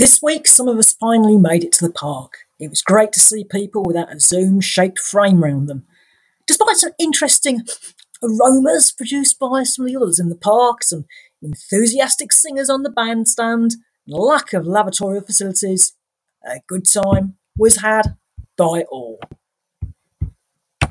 This week, some of us finally made it to the park. It was great to see people without a Zoom shaped frame around them. Despite some interesting aromas produced by some of the others in the park, some enthusiastic singers on the bandstand, and lack of lavatory facilities, a good time was had by all.